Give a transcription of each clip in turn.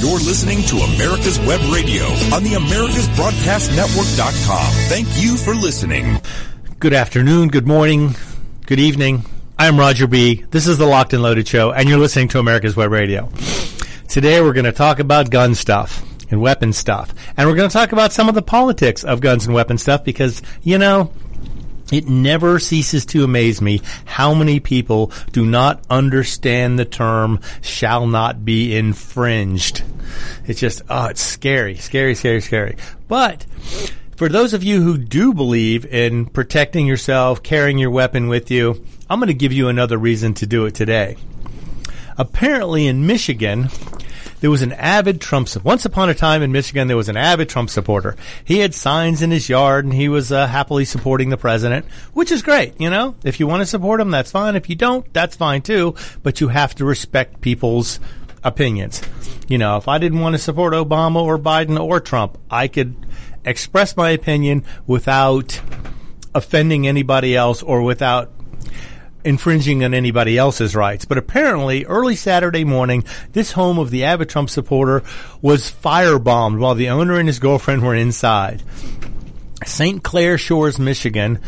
You're listening to America's Web Radio on the AmericasBroadcastNetwork.com. Thank you for listening. Good afternoon, good morning, good evening. I'm Roger B. This is the Locked and Loaded Show, and you're listening to America's Web Radio. Today we're going to talk about gun stuff and weapon stuff. And we're going to talk about some of the politics of guns and weapon stuff because, you know, it never ceases to amaze me how many people do not understand the term shall not be infringed. It's just, oh, it's scary, scary, scary, scary. But for those of you who do believe in protecting yourself, carrying your weapon with you, I'm going to give you another reason to do it today. Apparently in Michigan, there was an avid Trump. Once upon a time in Michigan, there was an avid Trump supporter. He had signs in his yard, and he was uh, happily supporting the president, which is great. You know, if you want to support him, that's fine. If you don't, that's fine too. But you have to respect people's opinions. You know, if I didn't want to support Obama or Biden or Trump, I could express my opinion without offending anybody else or without infringing on anybody else's rights. But apparently, early Saturday morning, this home of the avid Trump supporter was firebombed while the owner and his girlfriend were inside. St. Clair Shores, Michigan.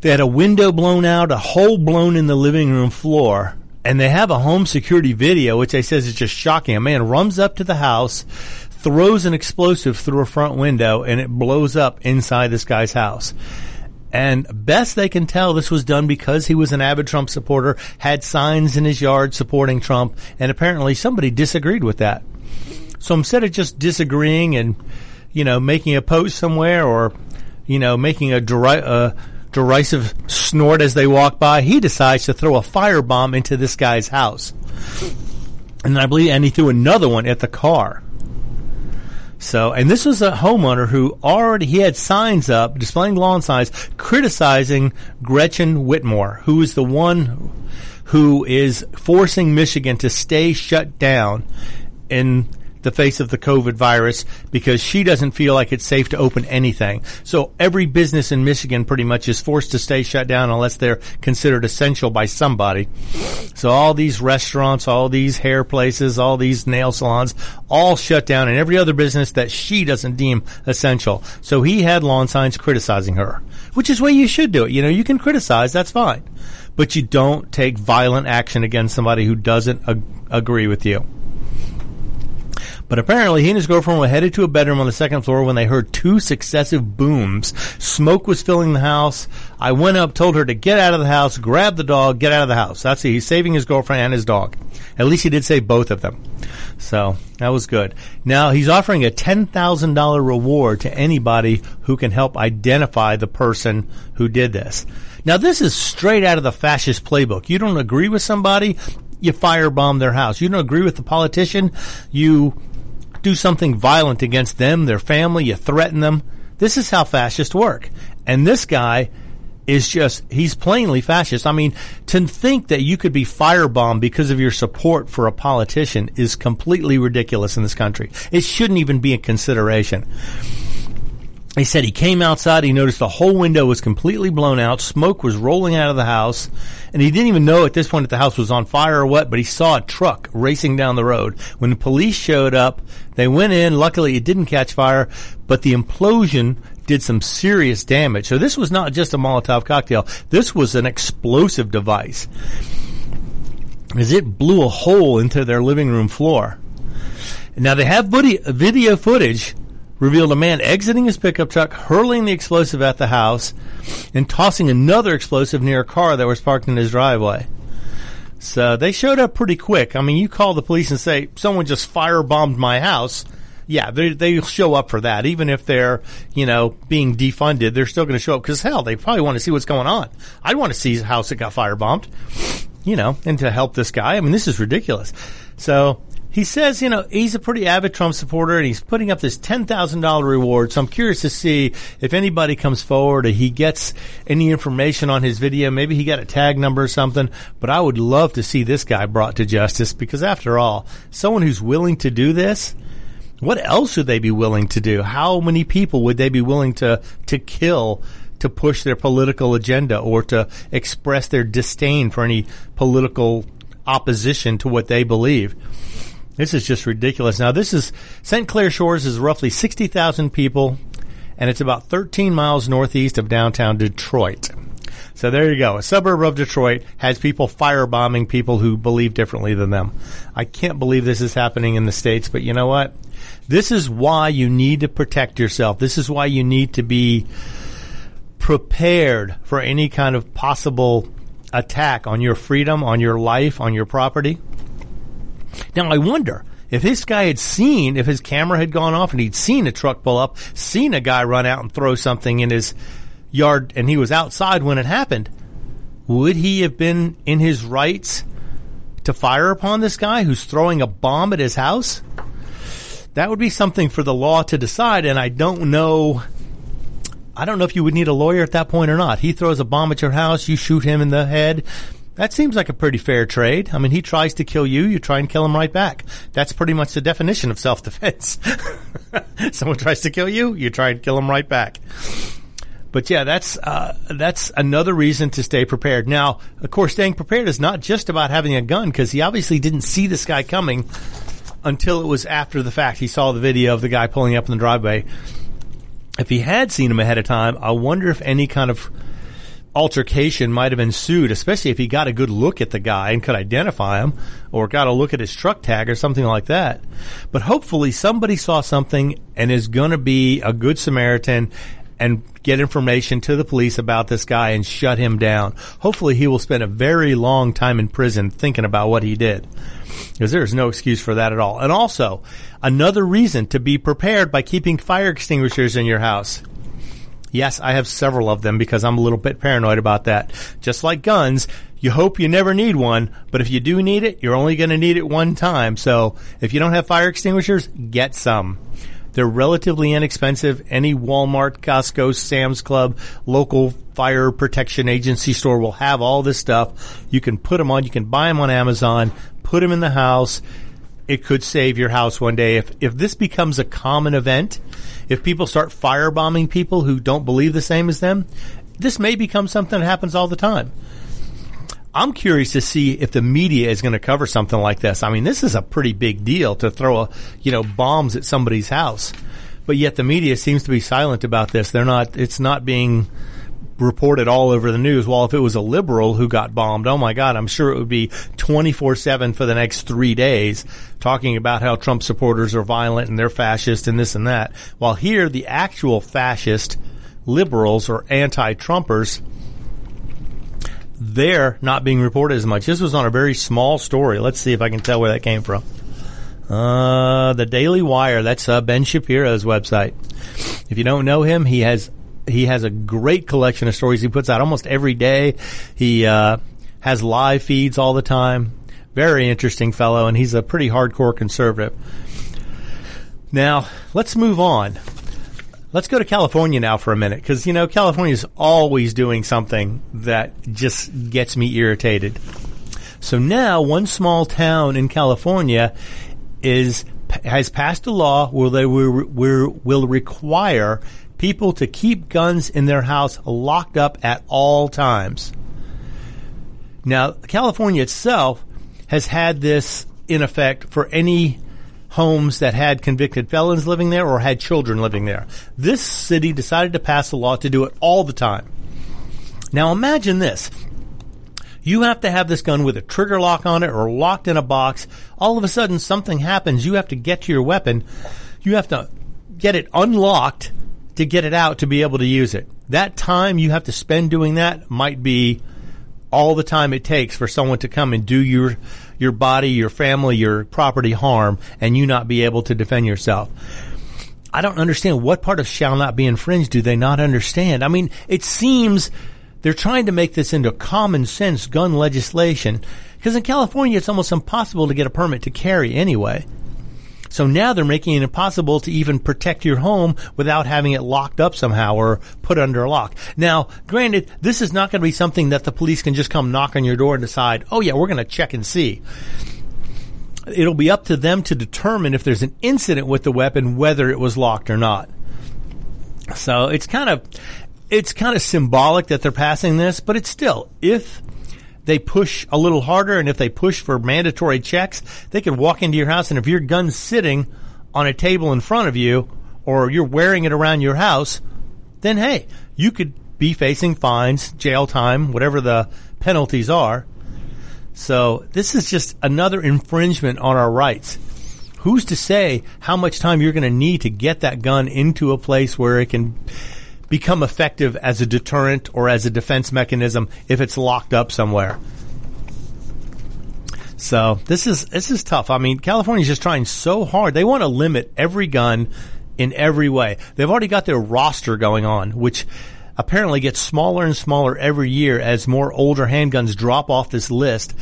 They had a window blown out, a hole blown in the living room floor, and they have a home security video, which they says is just shocking. A man runs up to the house, throws an explosive through a front window, and it blows up inside this guy's house. And best they can tell, this was done because he was an avid Trump supporter, had signs in his yard supporting Trump, and apparently somebody disagreed with that. So instead of just disagreeing and, you know, making a post somewhere or, you know, making a deri- uh, derisive snort as they walk by, he decides to throw a firebomb into this guy's house. And I believe, and he threw another one at the car. So, and this was a homeowner who already he had signs up displaying lawn signs criticizing Gretchen Whitmer, who is the one who is forcing Michigan to stay shut down in the face of the COVID virus because she doesn't feel like it's safe to open anything. So every business in Michigan pretty much is forced to stay shut down unless they're considered essential by somebody. So all these restaurants, all these hair places, all these nail salons, all shut down and every other business that she doesn't deem essential. So he had lawn signs criticizing her, which is why you should do it. You know, you can criticize, that's fine. But you don't take violent action against somebody who doesn't ag- agree with you. But apparently, he and his girlfriend were headed to a bedroom on the second floor when they heard two successive booms. Smoke was filling the house. I went up, told her to get out of the house, grab the dog, get out of the house. That's it. He's saving his girlfriend and his dog. At least he did save both of them. So that was good. Now he's offering a $10,000 reward to anybody who can help identify the person who did this. Now this is straight out of the fascist playbook. You don't agree with somebody, you firebomb their house. You don't agree with the politician, you do something violent against them, their family, you threaten them. This is how fascists work. And this guy is just, he's plainly fascist. I mean, to think that you could be firebombed because of your support for a politician is completely ridiculous in this country. It shouldn't even be a consideration. He said he came outside, he noticed the whole window was completely blown out, smoke was rolling out of the house, and he didn't even know at this point if the house was on fire or what, but he saw a truck racing down the road. When the police showed up, they went in, luckily it didn't catch fire, but the implosion did some serious damage. So this was not just a Molotov cocktail, this was an explosive device. As it blew a hole into their living room floor. Now they have video footage revealed a man exiting his pickup truck, hurling the explosive at the house, and tossing another explosive near a car that was parked in his driveway. So they showed up pretty quick. I mean, you call the police and say someone just firebombed my house. Yeah, they they show up for that. Even if they're you know being defunded, they're still going to show up because hell, they probably want to see what's going on. I'd want to see a house that got firebombed, you know, and to help this guy. I mean, this is ridiculous. So he says, you know, he's a pretty avid Trump supporter and he's putting up this $10,000 reward. So I'm curious to see if anybody comes forward or he gets any information on his video. Maybe he got a tag number or something, but I would love to see this guy brought to justice because after all, someone who's willing to do this, what else would they be willing to do? How many people would they be willing to, to kill to push their political agenda or to express their disdain for any political opposition to what they believe? This is just ridiculous. Now, this is St. Clair Shores is roughly 60,000 people, and it's about 13 miles northeast of downtown Detroit. So there you go. A suburb of Detroit has people firebombing people who believe differently than them. I can't believe this is happening in the States, but you know what? This is why you need to protect yourself. This is why you need to be prepared for any kind of possible attack on your freedom, on your life, on your property. Now, I wonder if this guy had seen, if his camera had gone off and he'd seen a truck pull up, seen a guy run out and throw something in his yard, and he was outside when it happened, would he have been in his rights to fire upon this guy who's throwing a bomb at his house? That would be something for the law to decide, and I don't know. I don't know if you would need a lawyer at that point or not. He throws a bomb at your house, you shoot him in the head. That seems like a pretty fair trade. I mean, he tries to kill you, you try and kill him right back. That's pretty much the definition of self-defense. Someone tries to kill you, you try and kill him right back. But yeah, that's uh, that's another reason to stay prepared. Now, of course, staying prepared is not just about having a gun because he obviously didn't see this guy coming until it was after the fact. He saw the video of the guy pulling up in the driveway. If he had seen him ahead of time, I wonder if any kind of altercation might have ensued, especially if he got a good look at the guy and could identify him or got a look at his truck tag or something like that. But hopefully somebody saw something and is going to be a good Samaritan and get information to the police about this guy and shut him down. Hopefully he will spend a very long time in prison thinking about what he did. Because there's no excuse for that at all. And also, another reason to be prepared by keeping fire extinguishers in your house. Yes, I have several of them because I'm a little bit paranoid about that. Just like guns, you hope you never need one, but if you do need it, you're only going to need it one time. So if you don't have fire extinguishers, get some. They're relatively inexpensive. Any Walmart, Costco, Sam's Club, local fire protection agency store will have all this stuff. You can put them on, you can buy them on Amazon, put them in the house. It could save your house one day. If, if this becomes a common event, if people start firebombing people who don't believe the same as them, this may become something that happens all the time. I'm curious to see if the media is going to cover something like this. I mean, this is a pretty big deal to throw a, you know, bombs at somebody's house. But yet the media seems to be silent about this. They're not, it's not being reported all over the news. Well, if it was a liberal who got bombed, oh my God, I'm sure it would be 24-7 for the next three days talking about how Trump supporters are violent and they're fascist and this and that. While here, the actual fascist liberals or anti-Trumpers, they're not being reported as much. This was on a very small story. Let's see if I can tell where that came from. Uh, the Daily Wire. That's uh, Ben Shapiro's website. If you don't know him, he has he has a great collection of stories he puts out almost every day. He uh, has live feeds all the time. Very interesting fellow, and he's a pretty hardcore conservative. Now, let's move on. Let's go to California now for a minute, because, you know, California is always doing something that just gets me irritated. So now, one small town in California is has passed a law where they will, will require people to keep guns in their house locked up at all times. Now, California itself has had this in effect for any homes that had convicted felons living there or had children living there. This city decided to pass a law to do it all the time. Now imagine this. You have to have this gun with a trigger lock on it or locked in a box. All of a sudden something happens. You have to get to your weapon. You have to get it unlocked to get it out to be able to use it. That time you have to spend doing that might be all the time it takes for someone to come and do your your body, your family, your property harm and you not be able to defend yourself. I don't understand what part of shall not be infringed do they not understand? I mean, it seems they're trying to make this into common sense gun legislation because in California it's almost impossible to get a permit to carry anyway. So now they're making it impossible to even protect your home without having it locked up somehow or put under a lock. Now, granted, this is not going to be something that the police can just come knock on your door and decide, oh yeah, we're going to check and see. It'll be up to them to determine if there's an incident with the weapon, whether it was locked or not. So it's kind of, it's kind of symbolic that they're passing this, but it's still, if they push a little harder, and if they push for mandatory checks, they can walk into your house, and if your gun's sitting on a table in front of you, or you're wearing it around your house, then hey, you could be facing fines, jail time, whatever the penalties are. So this is just another infringement on our rights. Who's to say how much time you're going to need to get that gun into a place where it can become effective as a deterrent or as a defense mechanism if it's locked up somewhere. So this is this is tough. I mean, California's just trying so hard. They want to limit every gun in every way. They've already got their roster going on, which apparently gets smaller and smaller every year as more older handguns drop off this list.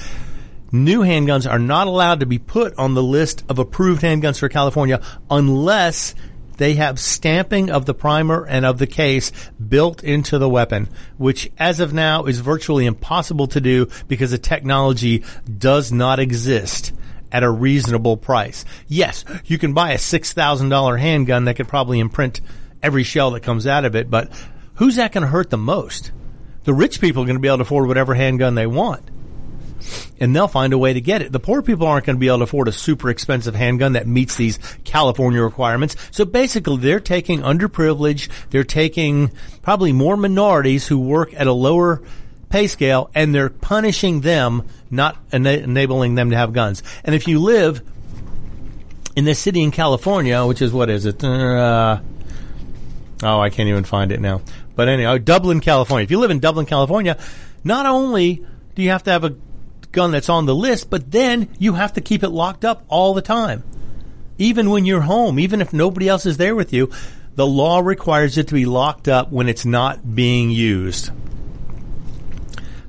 New handguns are not allowed to be put on the list of approved handguns for California unless they have stamping of the primer and of the case built into the weapon, which as of now is virtually impossible to do because the technology does not exist at a reasonable price. Yes, you can buy a $6,000 handgun that could probably imprint every shell that comes out of it, but who's that going to hurt the most? The rich people are going to be able to afford whatever handgun they want and they'll find a way to get it. The poor people aren't going to be able to afford a super expensive handgun that meets these California requirements. So basically, they're taking underprivileged, they're taking probably more minorities who work at a lower pay scale, and they're punishing them, not ena- enabling them to have guns. And if you live in this city in California, which is what is it? Uh, oh, I can't even find it now. But anyway, Dublin, California. If you live in Dublin, California, not only do you have to have a gun that's on the list, but then you have to keep it locked up all the time. Even when you're home, even if nobody else is there with you, the law requires it to be locked up when it's not being used.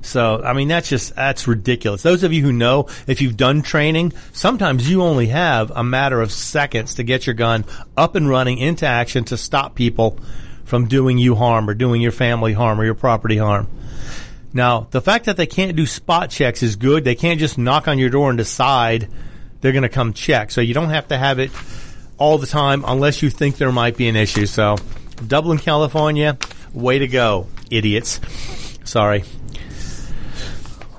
So, I mean, that's just, that's ridiculous. Those of you who know, if you've done training, sometimes you only have a matter of seconds to get your gun up and running into action to stop people from doing you harm or doing your family harm or your property harm. Now, the fact that they can't do spot checks is good. They can't just knock on your door and decide they're going to come check. So you don't have to have it all the time unless you think there might be an issue. So, Dublin, California, way to go, idiots. Sorry.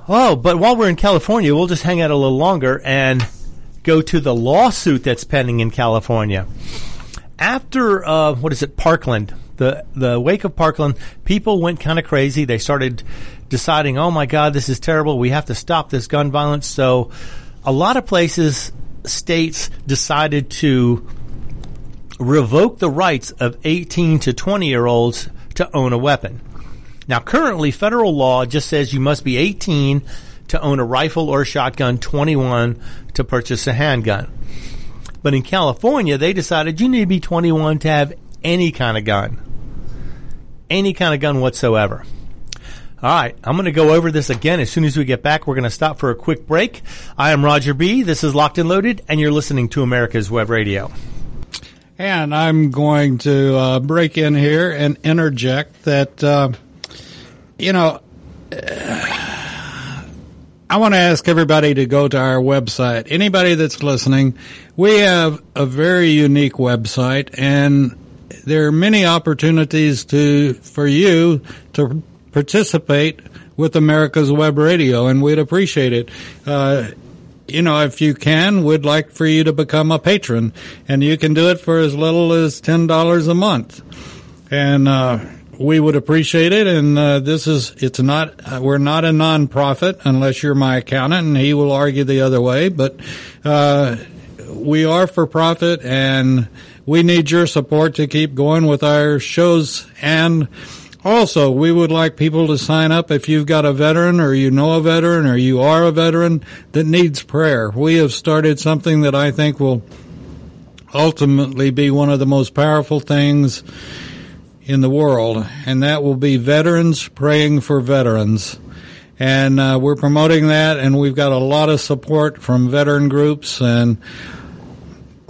Oh, but while we're in California, we'll just hang out a little longer and go to the lawsuit that's pending in California. After, uh, what is it, Parkland, the, the wake of Parkland, people went kind of crazy. They started deciding, oh my God, this is terrible. We have to stop this gun violence. So a lot of places, states decided to revoke the rights of 18 to 20 year olds to own a weapon. Now, currently, federal law just says you must be 18 to own a rifle or a shotgun, 21 to purchase a handgun. But in California, they decided you need to be 21 to have any kind of gun. Any kind of gun whatsoever. All right, I'm going to go over this again as soon as we get back. We're going to stop for a quick break. I am Roger B. This is Locked and Loaded, and you're listening to America's Web Radio. And I'm going to uh, break in here and interject that, uh, you know, I want to ask everybody to go to our website. Anybody that's listening, we have a very unique website, and there are many opportunities to for you to participate with America's Web Radio, and we'd appreciate it. Uh, you know, if you can, we'd like for you to become a patron, and you can do it for as little as ten dollars a month, and uh, we would appreciate it. And uh, this is it's not uh, we're not a nonprofit unless you're my accountant, and he will argue the other way, but uh, we are for profit, and we need your support to keep going with our shows and also, we would like people to sign up if you've got a veteran or you know a veteran or you are a veteran that needs prayer. We have started something that I think will ultimately be one of the most powerful things in the world, and that will be veterans praying for veterans. And uh, we're promoting that, and we've got a lot of support from veteran groups, and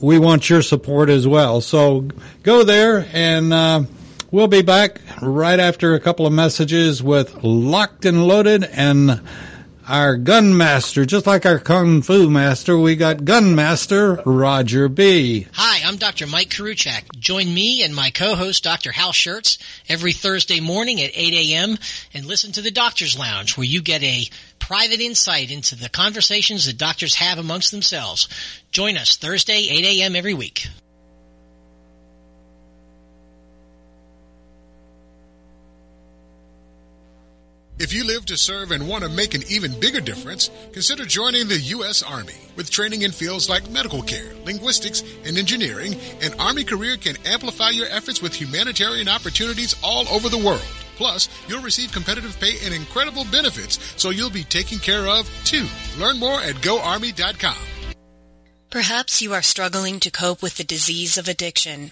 we want your support as well. So go there and. Uh, We'll be back right after a couple of messages with Locked and Loaded and our gun master, just like our kung fu master, we got gun master Roger B. Hi, I'm Dr. Mike Karuchak. Join me and my co-host, Dr. Hal Schertz, every Thursday morning at 8 a.m. and listen to the Doctor's Lounge, where you get a private insight into the conversations that doctors have amongst themselves. Join us Thursday, 8 a.m. every week. If you live to serve and want to make an even bigger difference, consider joining the U.S. Army. With training in fields like medical care, linguistics, and engineering, an Army career can amplify your efforts with humanitarian opportunities all over the world. Plus, you'll receive competitive pay and incredible benefits, so you'll be taken care of too. Learn more at GoArmy.com. Perhaps you are struggling to cope with the disease of addiction.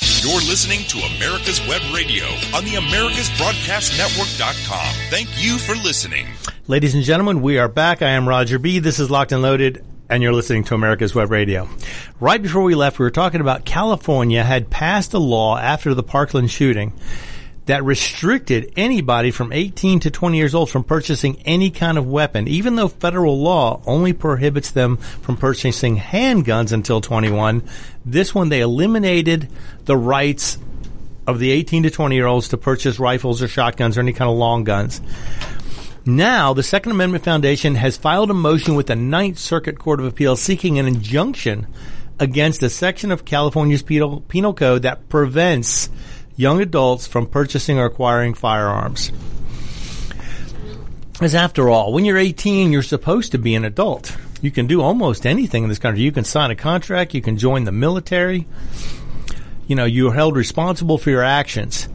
You're listening to America's Web Radio on the AmericasBroadcastNetwork.com. Thank you for listening. Ladies and gentlemen, we are back. I am Roger B. This is Locked and Loaded, and you're listening to America's Web Radio. Right before we left, we were talking about California had passed a law after the Parkland shooting that restricted anybody from 18 to 20 years old from purchasing any kind of weapon, even though federal law only prohibits them from purchasing handguns until 21. This one, they eliminated the rights of the 18 to 20 year olds to purchase rifles or shotguns or any kind of long guns. Now, the Second Amendment Foundation has filed a motion with the Ninth Circuit Court of Appeals seeking an injunction against a section of California's penal, penal code that prevents young adults from purchasing or acquiring firearms. As after all, when you're 18, you're supposed to be an adult. You can do almost anything in this country. You can sign a contract, you can join the military. You know, you're held responsible for your actions.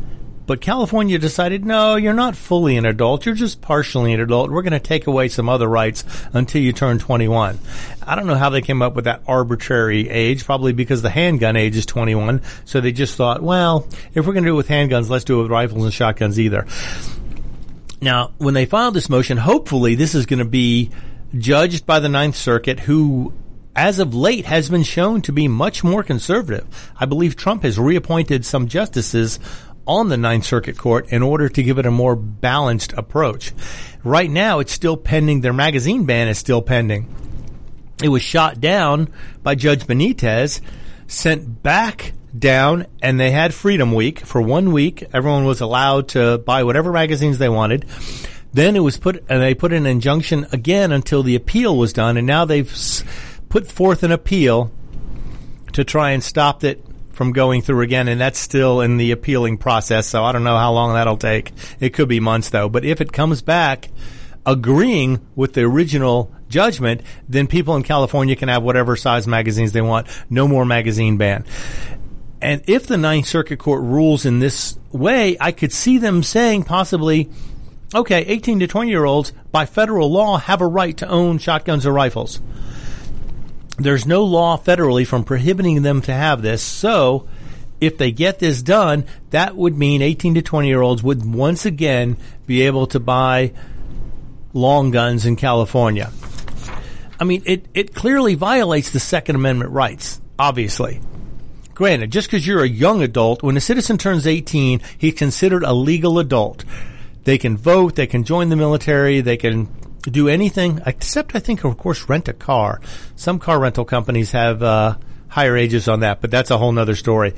But California decided, no, you're not fully an adult. You're just partially an adult. We're going to take away some other rights until you turn 21. I don't know how they came up with that arbitrary age, probably because the handgun age is 21. So they just thought, well, if we're going to do it with handguns, let's do it with rifles and shotguns either. Now, when they filed this motion, hopefully this is going to be judged by the Ninth Circuit, who as of late has been shown to be much more conservative. I believe Trump has reappointed some justices on the Ninth Circuit Court in order to give it a more balanced approach. Right now, it's still pending. Their magazine ban is still pending. It was shot down by Judge Benitez, sent back down, and they had Freedom Week for one week. Everyone was allowed to buy whatever magazines they wanted. Then it was put, and they put an injunction again until the appeal was done, and now they've put forth an appeal to try and stop it from going through again, and that's still in the appealing process. So I don't know how long that'll take. It could be months though. But if it comes back agreeing with the original judgment, then people in California can have whatever size magazines they want. No more magazine ban. And if the Ninth Circuit Court rules in this way, I could see them saying possibly, okay, 18 to 20 year olds by federal law have a right to own shotguns or rifles there's no law federally from prohibiting them to have this. So, if they get this done, that would mean 18 to 20 year olds would once again be able to buy long guns in California. I mean, it, it clearly violates the Second Amendment rights, obviously. Granted, just because you're a young adult, when a citizen turns 18, he's considered a legal adult. They can vote, they can join the military, they can do anything except, I think, of course, rent a car. Some car rental companies have uh, higher ages on that, but that's a whole nother story.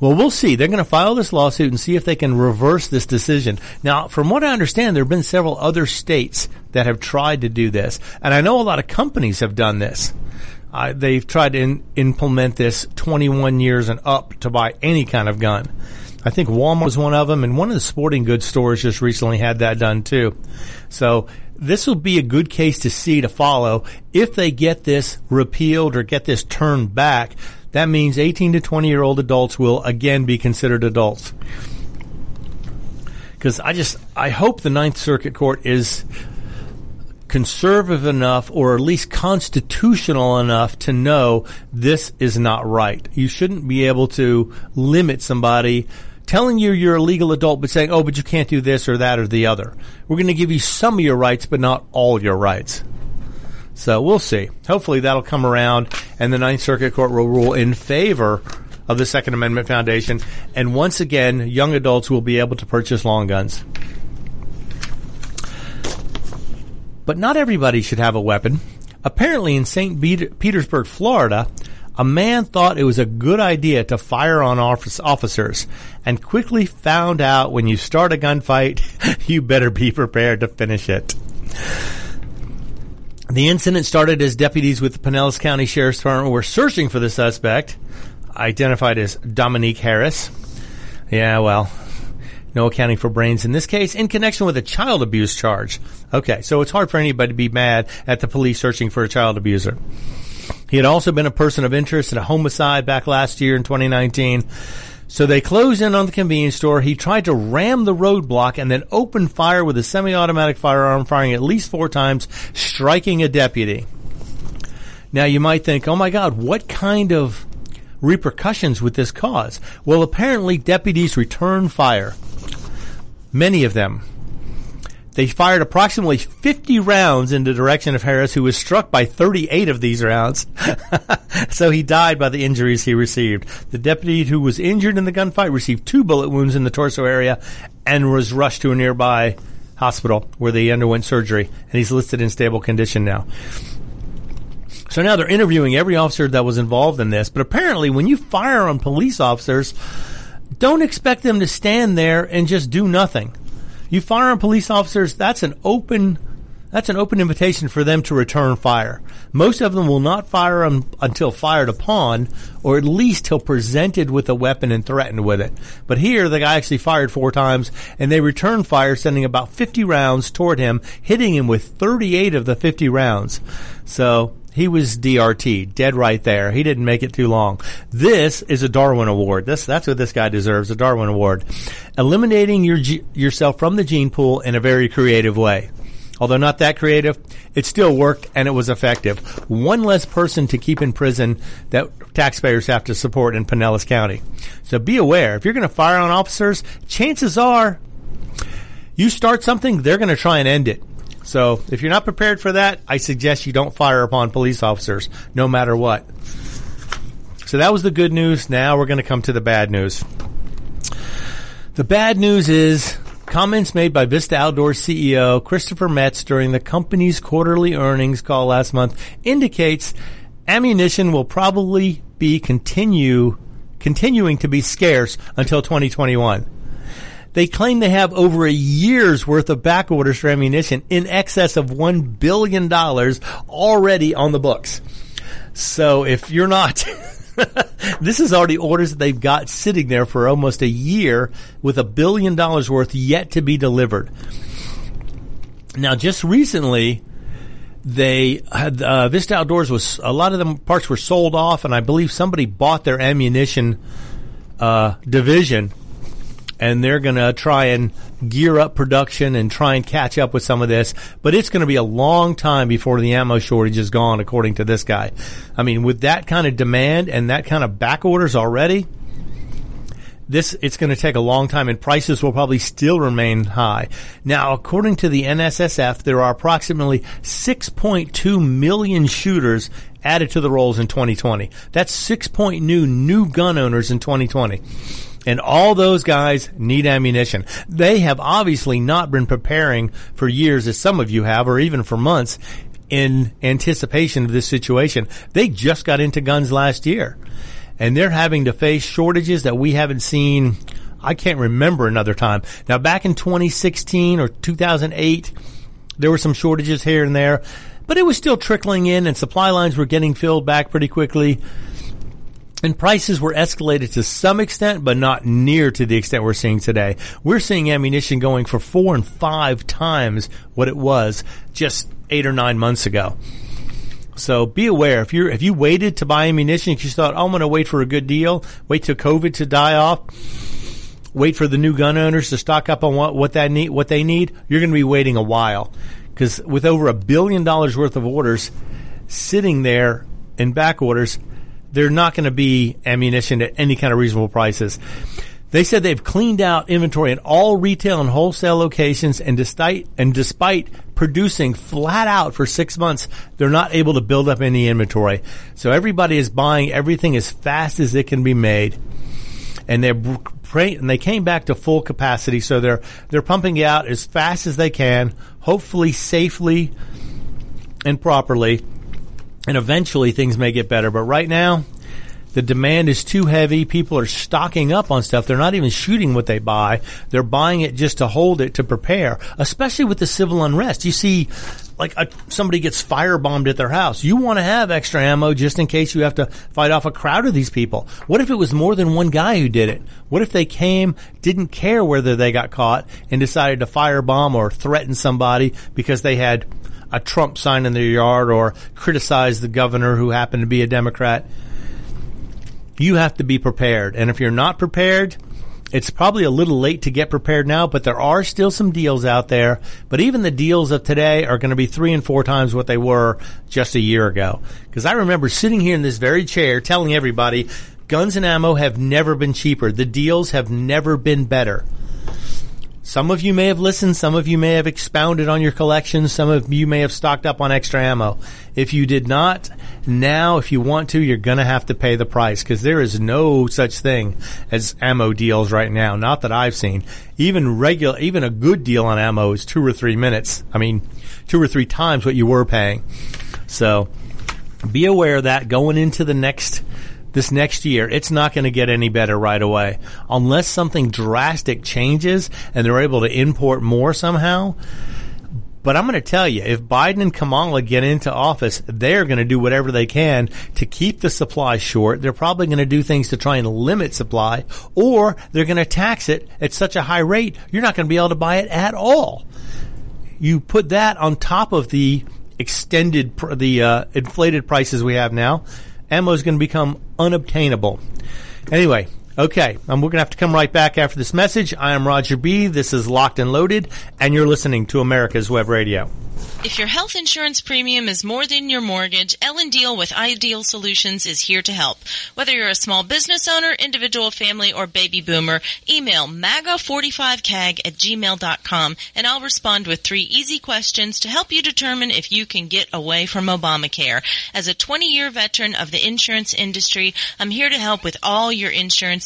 Well, we'll see. They're going to file this lawsuit and see if they can reverse this decision. Now, from what I understand, there have been several other states that have tried to do this, and I know a lot of companies have done this. Uh, they've tried to in- implement this 21 years and up to buy any kind of gun. I think Walmart was one of them, and one of the sporting goods stores just recently had that done too. So this will be a good case to see to follow. If they get this repealed or get this turned back, that means 18 to 20 year old adults will again be considered adults. Because I just, I hope the Ninth Circuit Court is conservative enough or at least constitutional enough to know this is not right. You shouldn't be able to limit somebody telling you you're a legal adult but saying, oh, but you can't do this or that or the other. We're going to give you some of your rights but not all your rights. So we'll see. Hopefully that'll come around and the Ninth Circuit Court will rule in favor of the Second Amendment Foundation. And once again, young adults will be able to purchase long guns. But not everybody should have a weapon. Apparently, in St. Petersburg, Florida, a man thought it was a good idea to fire on officers and quickly found out when you start a gunfight, you better be prepared to finish it. The incident started as deputies with the Pinellas County Sheriff's Department were searching for the suspect, identified as Dominique Harris. Yeah, well, no accounting for brains in this case, in connection with a child abuse charge. Okay, so it's hard for anybody to be mad at the police searching for a child abuser. He had also been a person of interest in a homicide back last year in 2019. So they closed in on the convenience store. He tried to ram the roadblock and then opened fire with a semi-automatic firearm, firing at least four times, striking a deputy. Now you might think, oh my God, what kind of repercussions would this cause? Well, apparently deputies returned fire many of them. They fired approximately 50 rounds in the direction of Harris, who was struck by 38 of these rounds. so he died by the injuries he received. The deputy who was injured in the gunfight received two bullet wounds in the torso area and was rushed to a nearby hospital where they underwent surgery. And he's listed in stable condition now. So now they're interviewing every officer that was involved in this. But apparently, when you fire on police officers, don't expect them to stand there and just do nothing. You fire on police officers, that's an open that's an open invitation for them to return fire. Most of them will not fire until fired upon, or at least till presented with a weapon and threatened with it. But here, the guy actually fired four times, and they returned fire, sending about 50 rounds toward him, hitting him with 38 of the 50 rounds. So, he was DRT, dead right there. He didn't make it too long. This is a Darwin Award. This that's what this guy deserves, a Darwin Award. Eliminating your yourself from the gene pool in a very creative way. Although not that creative, it still worked and it was effective. One less person to keep in prison that taxpayers have to support in Pinellas County. So be aware, if you're going to fire on officers, chances are you start something, they're going to try and end it. So if you're not prepared for that, I suggest you don't fire upon police officers, no matter what. So that was the good news. Now we're going to come to the bad news. The bad news is comments made by Vista Outdoor CEO Christopher Metz during the company's quarterly earnings call last month indicates ammunition will probably be continue continuing to be scarce until 2021. They claim they have over a year's worth of back orders for ammunition in excess of $1 billion already on the books. So if you're not, this is already orders that they've got sitting there for almost a year with a billion dollars worth yet to be delivered. Now, just recently, they had uh, Vista Outdoors was a lot of the parts were sold off, and I believe somebody bought their ammunition uh, division and they're going to try and gear up production and try and catch up with some of this. But it's going to be a long time before the ammo shortage is gone, according to this guy. I mean, with that kind of demand and that kind of back orders already, this it's going to take a long time and prices will probably still remain high. Now, according to the NSSF, there are approximately 6.2 million shooters added to the rolls in 2020. That's 6.2 new gun owners in 2020. And all those guys need ammunition. They have obviously not been preparing for years, as some of you have, or even for months, in anticipation of this situation. They just got into guns last year. And they're having to face shortages that we haven't seen, I can't remember another time. Now, back in 2016 or 2008, there were some shortages here and there, but it was still trickling in and supply lines were getting filled back pretty quickly. And prices were escalated to some extent, but not near to the extent we're seeing today. We're seeing ammunition going for four and five times what it was just eight or nine months ago. So be aware if you if you waited to buy ammunition, if you thought oh, I'm going to wait for a good deal, wait till COVID to die off, wait for the new gun owners to stock up on what what that need what they need, you're going to be waiting a while because with over a billion dollars worth of orders sitting there in back orders, they're not going to be ammunition at any kind of reasonable prices. They said they've cleaned out inventory in all retail and wholesale locations, and despite and despite producing flat out for six months, they're not able to build up any inventory. So everybody is buying everything as fast as it can be made, and they're and they came back to full capacity. So they're they're pumping out as fast as they can, hopefully safely and properly, and eventually things may get better. But right now, the demand is too heavy. People are stocking up on stuff. They're not even shooting what they buy. They're buying it just to hold it to prepare, especially with the civil unrest. You see, like a, somebody gets firebombed at their house. You want to have extra ammo just in case you have to fight off a crowd of these people. What if it was more than one guy who did it? What if they came, didn't care whether they got caught, and decided to firebomb or threaten somebody because they had a Trump sign in their yard or criticize the governor who happened to be a Democrat? you have to be prepared. And if you're not prepared, it's probably a little late to get prepared now, but there are still some deals out there. But even the deals of today are going to be three and four times what they were just a year ago. Because I remember sitting here in this very chair telling everybody guns and ammo have never been cheaper. The deals have never been better. Some of you may have listened, some of you may have expounded on your collection, some of you may have stocked up on extra ammo. If you did not, now if you want to, you're gonna have to pay the price because there is no such thing as ammo deals right now. Not that I've seen. Even regular, even a good deal on ammo is two or three minutes. I mean, two or three times what you were paying. So be aware of that going into the next this next year, it's not going to get any better right away. Unless something drastic changes and they're able to import more somehow. But I'm going to tell you, if Biden and Kamala get into office, they're going to do whatever they can to keep the supply short. They're probably going to do things to try and limit supply, or they're going to tax it at such a high rate, you're not going to be able to buy it at all. You put that on top of the extended, the uh, inflated prices we have now ammo is going to become unobtainable. Anyway, okay, um, we're going to have to come right back after this message. I am Roger B. This is Locked and Loaded, and you're listening to America's Web Radio. If your health insurance premium is more than your mortgage, Ellen Deal with Ideal Solutions is here to help. Whether you're a small business owner, individual family, or baby boomer, email MAGA45CAG at gmail.com and I'll respond with three easy questions to help you determine if you can get away from Obamacare. As a 20 year veteran of the insurance industry, I'm here to help with all your insurance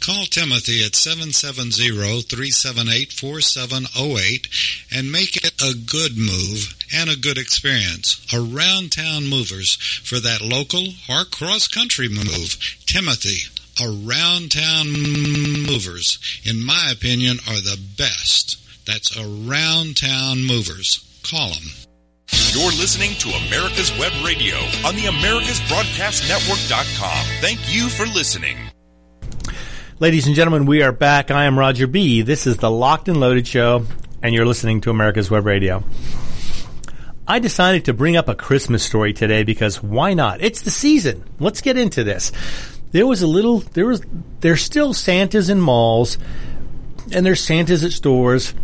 Call Timothy at 770-378-4708 and make it a good move and a good experience. Around town movers for that local or cross country move. Timothy, around town movers, in my opinion, are the best. That's around town movers. Call them. You're listening to America's Web Radio on the AmericasBroadcastNetwork.com. Thank you for listening. Ladies and gentlemen, we are back. I am Roger B. This is the Locked and Loaded Show, and you're listening to America's Web Radio. I decided to bring up a Christmas story today because why not? It's the season. Let's get into this. There was a little, there was, there's still Santas in malls, and there's Santas at stores,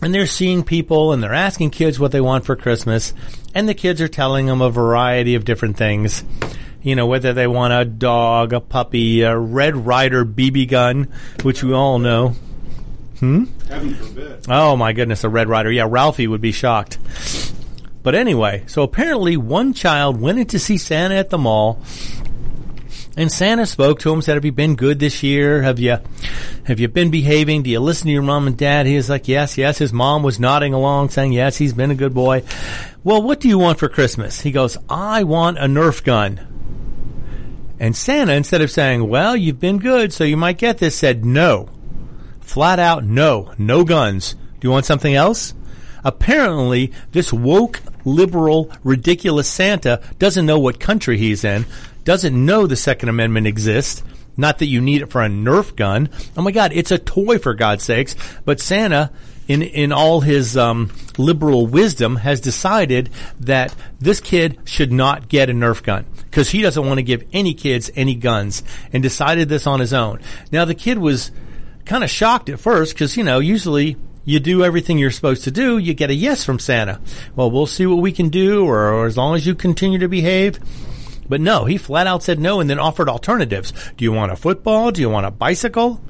and they're seeing people and they're asking kids what they want for Christmas, and the kids are telling them a variety of different things you know, whether they want a dog, a puppy, a Red Ryder BB gun, which we all know. Hmm? Heaven forbid. Oh my goodness, a Red Ryder. Yeah, Ralphie would be shocked. But anyway, so apparently one child went in to see Santa at the mall And Santa spoke to him, said, "Have you been good this year? Have you, have you been behaving? Do you listen to your mom and dad?" He was like, "Yes, yes." His mom was nodding along, saying, "Yes, he's been a good boy." Well, what do you want for Christmas? He goes, "I want a Nerf gun." And Santa, instead of saying, "Well, you've been good, so you might get this," said, "No, flat out, no, no guns. Do you want something else?" Apparently, this woke, liberal, ridiculous Santa doesn't know what country he's in doesn't know the Second Amendment exists. Not that you need it for a Nerf gun. Oh my God, it's a toy for God's sakes. But Santa, in in all his um, liberal wisdom, has decided that this kid should not get a Nerf gun because he doesn't want to give any kids any guns, and decided this on his own. Now the kid was kind of shocked at first because you know usually you do everything you're supposed to do, you get a yes from Santa. Well, we'll see what we can do, or, or as long as you continue to behave. But no, he flat out said no and then offered alternatives. Do you want a football? Do you want a bicycle?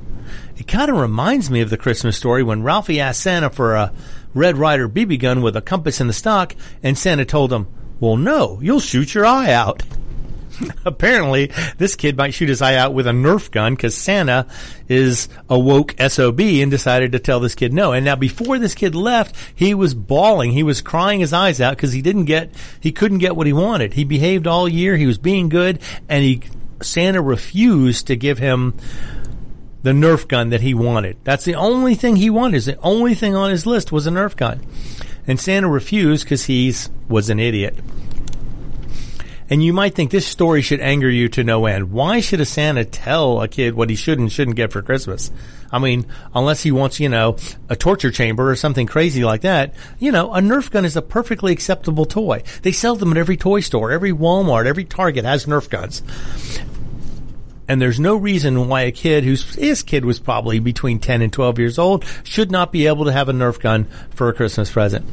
It kind of reminds me of the Christmas story when Ralphie asked Santa for a Red Ryder BB gun with a compass in the stock, and Santa told him, Well, no, you'll shoot your eye out. Apparently, this kid might shoot his eye out with a Nerf gun because Santa is a woke SOB and decided to tell this kid no. And now before this kid left, he was bawling. He was crying his eyes out because he didn't get, he couldn't get what he wanted. He behaved all year. He was being good and he, Santa refused to give him the Nerf gun that he wanted. That's the only thing he wanted. The only thing on his list was a Nerf gun. And Santa refused because he's was an idiot. And you might think this story should anger you to no end. Why should a Santa tell a kid what he should and shouldn't get for Christmas? I mean, unless he wants, you know, a torture chamber or something crazy like that, you know, a Nerf gun is a perfectly acceptable toy. They sell them at every toy store, every Walmart, every Target has Nerf guns. And there's no reason why a kid whose his kid was probably between 10 and 12 years old should not be able to have a Nerf gun for a Christmas present.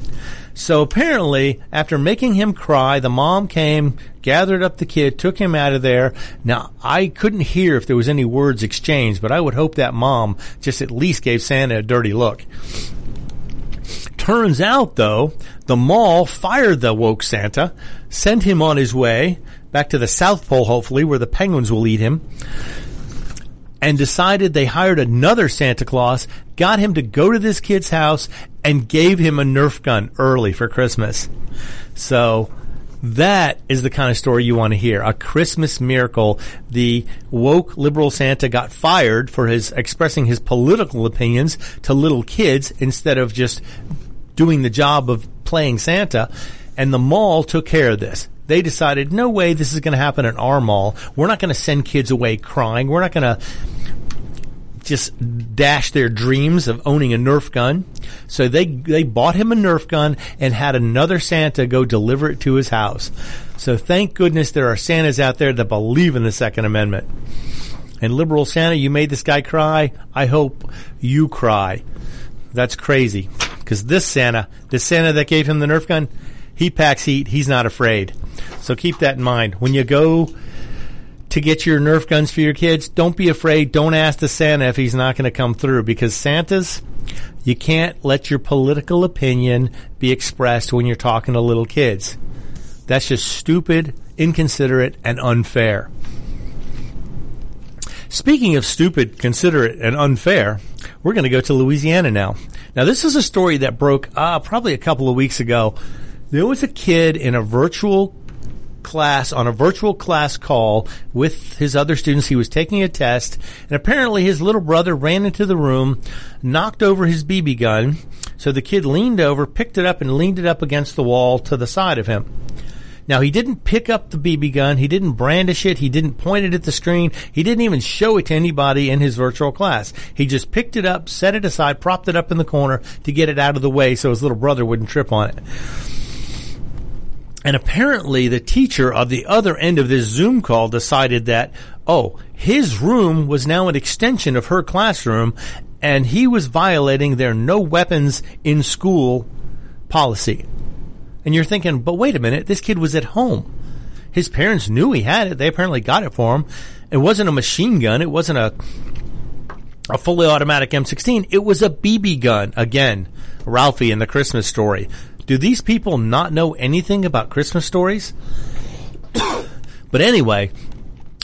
So apparently, after making him cry, the mom came, gathered up the kid, took him out of there. Now, I couldn't hear if there was any words exchanged, but I would hope that mom just at least gave Santa a dirty look. Turns out, though, the mall fired the woke Santa, sent him on his way back to the South Pole, hopefully, where the penguins will eat him and decided they hired another Santa Claus, got him to go to this kid's house, and gave him a Nerf gun early for Christmas. So that is the kind of story you want to hear. A Christmas miracle. The woke liberal Santa got fired for his expressing his political opinions to little kids instead of just doing the job of playing Santa. And the mall took care of this they decided, no way this is going to happen at our mall. We're not going to send kids away crying. We're not going to just dash their dreams of owning a Nerf gun. So they they bought him a Nerf gun and had another Santa go deliver it to his house. So thank goodness there are Santas out there that believe in the Second Amendment. And liberal Santa, you made this guy cry. I hope you cry. That's crazy. Because this Santa, this Santa that gave him the Nerf gun, he packs heat. He's not afraid. So keep that in mind. When you go to get your Nerf guns for your kids, don't be afraid. Don't ask the Santa if he's not going to come through because Santa's, you can't let your political opinion be expressed when you're talking to little kids. That's just stupid, inconsiderate, and unfair. Speaking of stupid, considerate, and unfair, we're going to go to Louisiana now. Now, this is a story that broke uh, probably a couple of weeks ago. There was a kid in a virtual class on a virtual class call with his other students. He was taking a test, and apparently his little brother ran into the room, knocked over his BB gun. So the kid leaned over, picked it up, and leaned it up against the wall to the side of him. Now he didn't pick up the BB gun. He didn't brandish it. He didn't point it at the screen. He didn't even show it to anybody in his virtual class. He just picked it up, set it aside, propped it up in the corner to get it out of the way so his little brother wouldn't trip on it. And apparently the teacher of the other end of this Zoom call decided that, oh, his room was now an extension of her classroom and he was violating their no weapons in school policy. And you're thinking, but wait a minute, this kid was at home. His parents knew he had it. They apparently got it for him. It wasn't a machine gun. It wasn't a a fully automatic M16. It was a BB gun. Again, Ralphie in the Christmas story. Do these people not know anything about Christmas stories? but anyway,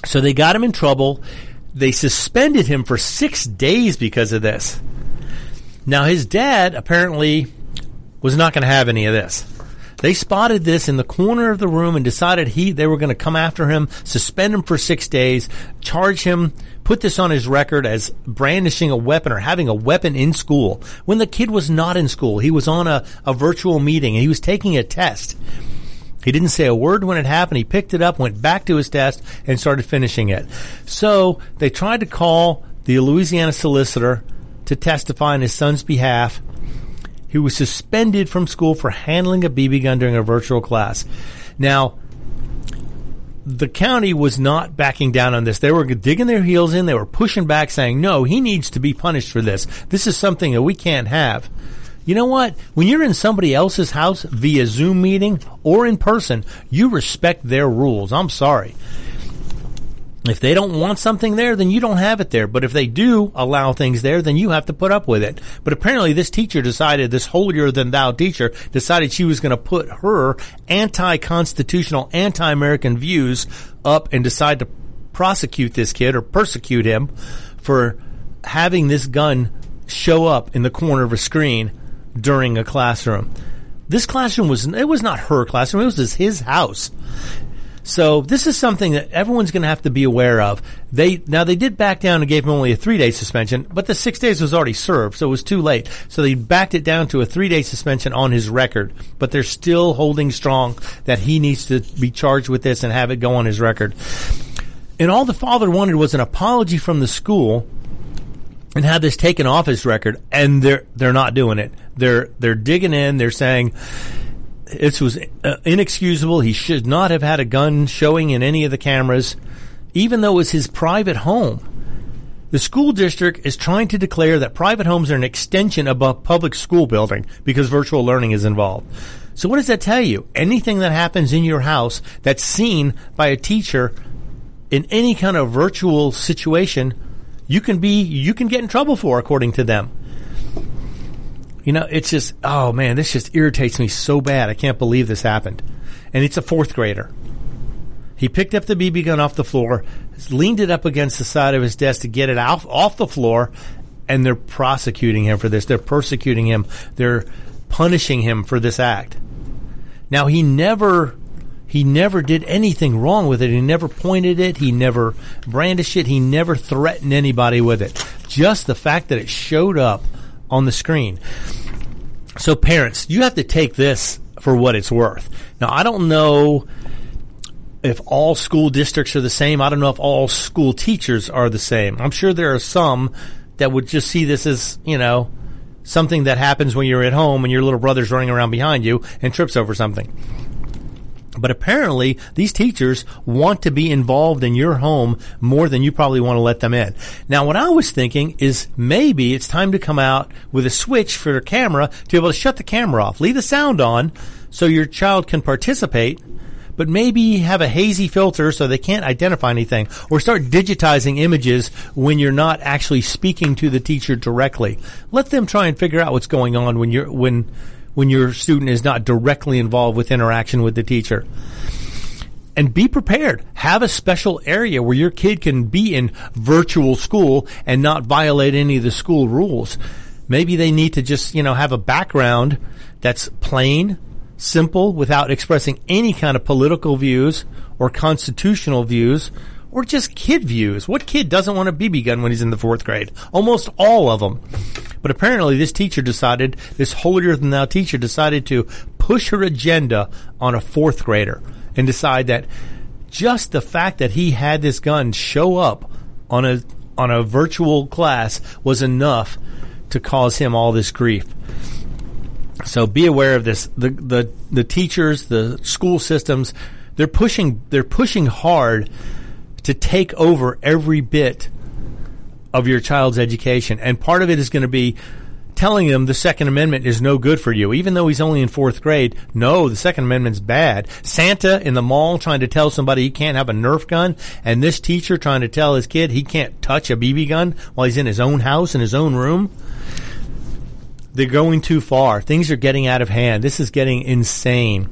So they got him in trouble. They suspended him for six days because of this. Now his dad apparently was not going to have any of this. They spotted this in the corner of the room and decided he they were going to come after him, suspend him for six days, charge him, put this on his record as brandishing a weapon or having a weapon in school. When the kid was not in school, he was on a, a virtual meeting and he was taking a test. He didn't say a word when it happened. He picked it up, went back to his test, and started finishing it. So they tried to call the Louisiana solicitor to testify on his son's behalf. He was suspended from school for handling a BB gun during a virtual class. Now, the county was not backing down on this. They were digging their heels in. They were pushing back, saying, no, he needs to be punished for this. This is something that we can't have. You know what? When you're in somebody else's house via Zoom meeting or in person, you respect their rules. I'm sorry. If they don't want something there, then you don't have it there. But if they do allow things there, then you have to put up with it. But apparently this teacher decided, this holier than thou teacher decided she was going to put her anti-constitutional, anti-American views up and decide to prosecute this kid or persecute him for having this gun show up in the corner of a screen during a classroom. This classroom was, it was not her classroom, it was his house. So this is something that everyone's going to have to be aware of. They now they did back down and gave him only a three day suspension, but the six days was already served, so it was too late. So they backed it down to a three day suspension on his record. But they're still holding strong that he needs to be charged with this and have it go on his record. And all the father wanted was an apology from the school and have this taken off his record, and they're they're not doing it. They're they're digging in. They're saying it was uh, inexcusable. He should not have had a gun showing in any of the cameras, even though it was his private home. The school district is trying to declare that private homes are an extension of a public school building because virtual learning is involved. So what does that tell you? Anything that happens in your house that's seen by a teacher in any kind of virtual situation, you can be you can get in trouble for according to them. You know, it's just, oh man, this just irritates me so bad. I can't believe this happened. And it's a fourth grader. He picked up the BB gun off the floor, leaned it up against the side of his desk to get it off, off the floor, and they're prosecuting him for this. They're persecuting him. They're punishing him for this act. Now he never he never did anything wrong with it. He never pointed it. He never brandished it. He never threatened anybody with it. Just the fact that it showed up on the screen. So parents, you have to take this for what it's worth. Now, I don't know if all school districts are the same. I don't know if all school teachers are the same. I'm sure there are some that would just see this as, you know, something that happens when you're at home and your little brother's running around behind you and trips over something. But apparently, these teachers want to be involved in your home more than you probably want to let them in. Now, what I was thinking is maybe it's time to come out with a switch for your camera to be able to shut the camera off, leave the sound on so your child can participate, but maybe have a hazy filter so they can't identify anything or start digitizing images when you're not actually speaking to the teacher directly. Let them try and figure out what's going on when you're, when, when your student is not directly involved with interaction with the teacher. And be prepared. Have a special area where your kid can be in virtual school and not violate any of the school rules. Maybe they need to just, you know, have a background that's plain, simple, without expressing any kind of political views or constitutional views or just kid views. What kid doesn't want a BB gun when he's in the fourth grade? Almost all of them. But apparently this teacher decided, this holier than thou teacher decided to push her agenda on a fourth grader and decide that just the fact that he had this gun show up on a, on a virtual class was enough to cause him all this grief. So be aware of this. The, the, the teachers, the school systems, they're pushing, they're pushing hard to take over every bit of your child's education. And part of it is going to be telling them the Second Amendment is no good for you, even though he's only in fourth grade. No, the Second Amendment's bad. Santa in the mall trying to tell somebody he can't have a Nerf gun, and this teacher trying to tell his kid he can't touch a BB gun while he's in his own house, in his own room. They're going too far. Things are getting out of hand. This is getting insane.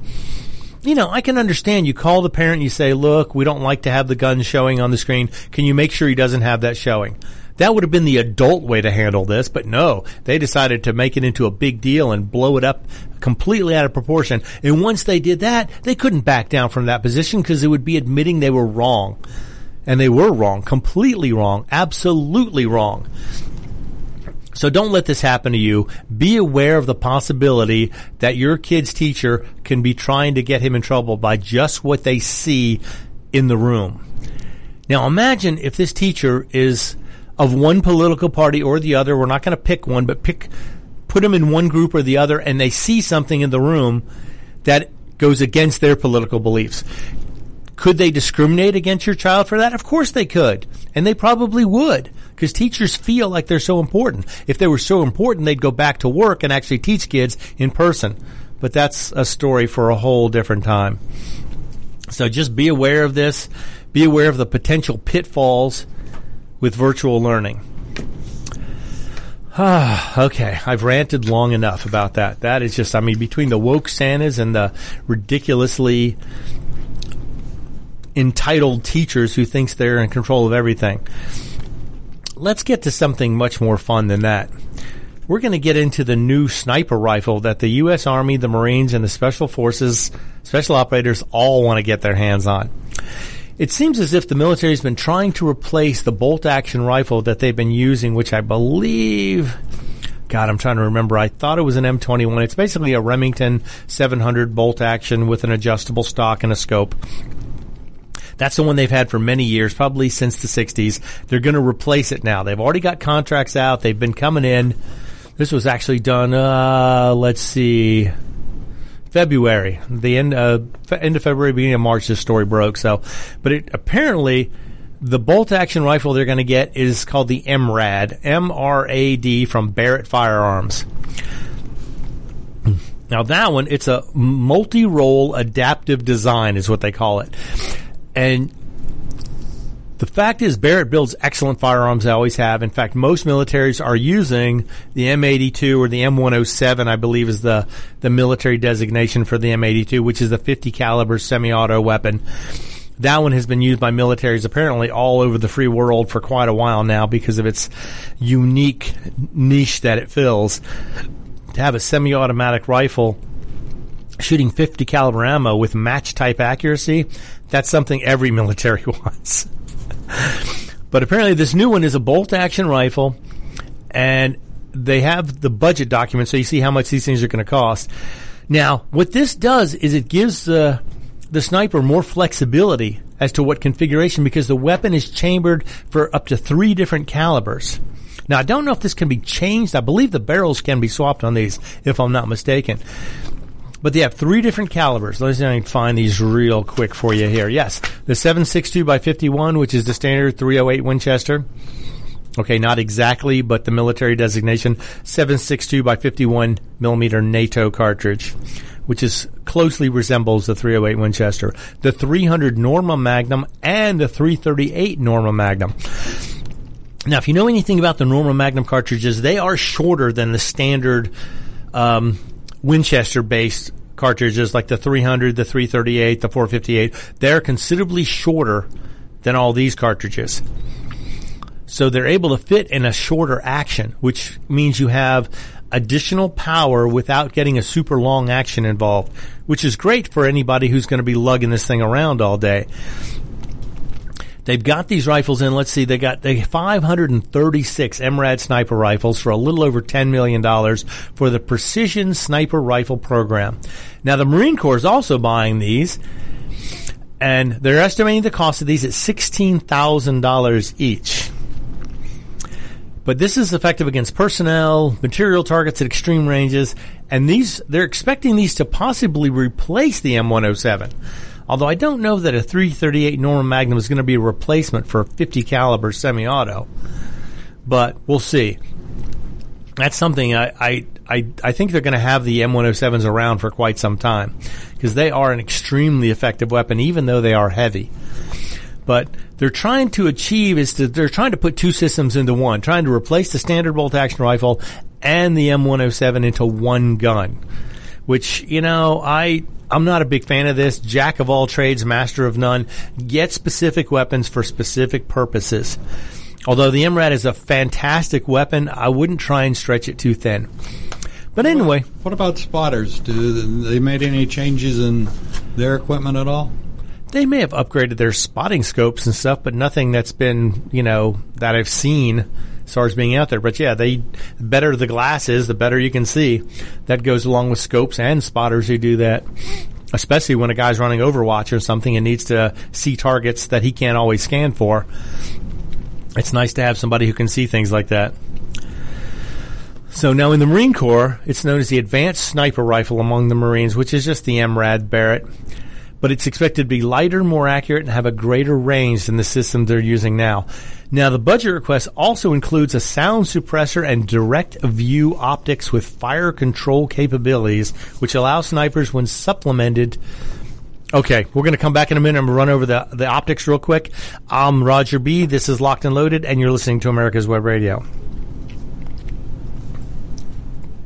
You know, I can understand you call the parent, and you say, look, we don't like to have the gun showing on the screen. Can you make sure he doesn't have that showing? That would have been the adult way to handle this, but no, they decided to make it into a big deal and blow it up completely out of proportion. And once they did that, they couldn't back down from that position because it would be admitting they were wrong. And they were wrong, completely wrong, absolutely wrong. So don't let this happen to you. Be aware of the possibility that your kid's teacher can be trying to get him in trouble by just what they see in the room. Now imagine if this teacher is of one political party or the other. We're not going to pick one, but pick, put them in one group or the other and they see something in the room that goes against their political beliefs. Could they discriminate against your child for that? Of course they could. And they probably would. Because teachers feel like they're so important. If they were so important, they'd go back to work and actually teach kids in person. But that's a story for a whole different time. So just be aware of this. Be aware of the potential pitfalls with virtual learning. Ah, okay. I've ranted long enough about that. That is just, I mean, between the woke Santas and the ridiculously entitled teachers who thinks they're in control of everything. Let's get to something much more fun than that. We're going to get into the new sniper rifle that the U.S. Army, the Marines, and the Special Forces, Special Operators all want to get their hands on. It seems as if the military has been trying to replace the bolt action rifle that they've been using, which I believe, God, I'm trying to remember. I thought it was an M21. It's basically a Remington 700 bolt action with an adjustable stock and a scope. That's the one they've had for many years, probably since the 60s. They're going to replace it now. They've already got contracts out. They've been coming in. This was actually done, uh, let's see, February, the end, uh, end of February, beginning of March, this story broke. So, but it apparently, the bolt action rifle they're going to get is called the MRAD, M-R-A-D from Barrett Firearms. Now that one, it's a multi-role adaptive design is what they call it. And the fact is, Barrett builds excellent firearms. They always have. In fact, most militaries are using the M82 or the M107. I believe is the the military designation for the M82, which is a 50 caliber semi-auto weapon. That one has been used by militaries apparently all over the free world for quite a while now because of its unique niche that it fills. To have a semi-automatic rifle shooting 50 caliber ammo with match type accuracy, that's something every military wants. but apparently this new one is a bolt action rifle and they have the budget document so you see how much these things are going to cost. Now, what this does is it gives the the sniper more flexibility as to what configuration because the weapon is chambered for up to 3 different calibers. Now, I don't know if this can be changed. I believe the barrels can be swapped on these if I'm not mistaken. But they have three different calibers. I can find these real quick for you here. Yes, the 7.62 by 51, which is the standard 308 Winchester. Okay, not exactly, but the military designation 7.62 by 51 millimeter NATO cartridge, which is closely resembles the 308 Winchester, the 300 Norma Magnum, and the 338 Norma Magnum. Now, if you know anything about the Norma Magnum cartridges, they are shorter than the standard um, Winchester based cartridges like the 300, the 338, the 458. They're considerably shorter than all these cartridges. So they're able to fit in a shorter action, which means you have additional power without getting a super long action involved, which is great for anybody who's going to be lugging this thing around all day. They've got these rifles in. Let's see, they got the 536 MRAD sniper rifles for a little over $10 million for the Precision Sniper Rifle Program. Now, the Marine Corps is also buying these, and they're estimating the cost of these at $16,000 each. But this is effective against personnel, material targets at extreme ranges, and these, they're expecting these to possibly replace the M107. Although I don't know that a 338 Norma Magnum is going to be a replacement for a 50 caliber semi-auto, but we'll see. That's something I I, I, I think they're going to have the M107s around for quite some time because they are an extremely effective weapon, even though they are heavy. But they're trying to achieve is to they're trying to put two systems into one, trying to replace the standard bolt action rifle and the M107 into one gun. Which you know I I'm not a big fan of this. Jack of all trades, master of none. Get specific weapons for specific purposes. Although the MRAD is a fantastic weapon, I wouldn't try and stretch it too thin. But anyway, What about spotters? Do they made any changes in their equipment at all? they may have upgraded their spotting scopes and stuff, but nothing that's been, you know, that I've seen as far as being out there. But yeah, they the better the glass is, the better you can see. That goes along with scopes and spotters who do that. Especially when a guy's running Overwatch or something and needs to see targets that he can't always scan for. It's nice to have somebody who can see things like that. So now in the Marine Corps, it's known as the Advanced Sniper Rifle among the Marines, which is just the MRAD Barrett. But it's expected to be lighter, more accurate, and have a greater range than the system they're using now. Now the budget request also includes a sound suppressor and direct view optics with fire control capabilities, which allow snipers when supplemented Okay, we're going to come back in a minute. I'm going to run over the, the optics real quick. I'm Roger B. This is Locked and Loaded, and you're listening to America's Web Radio.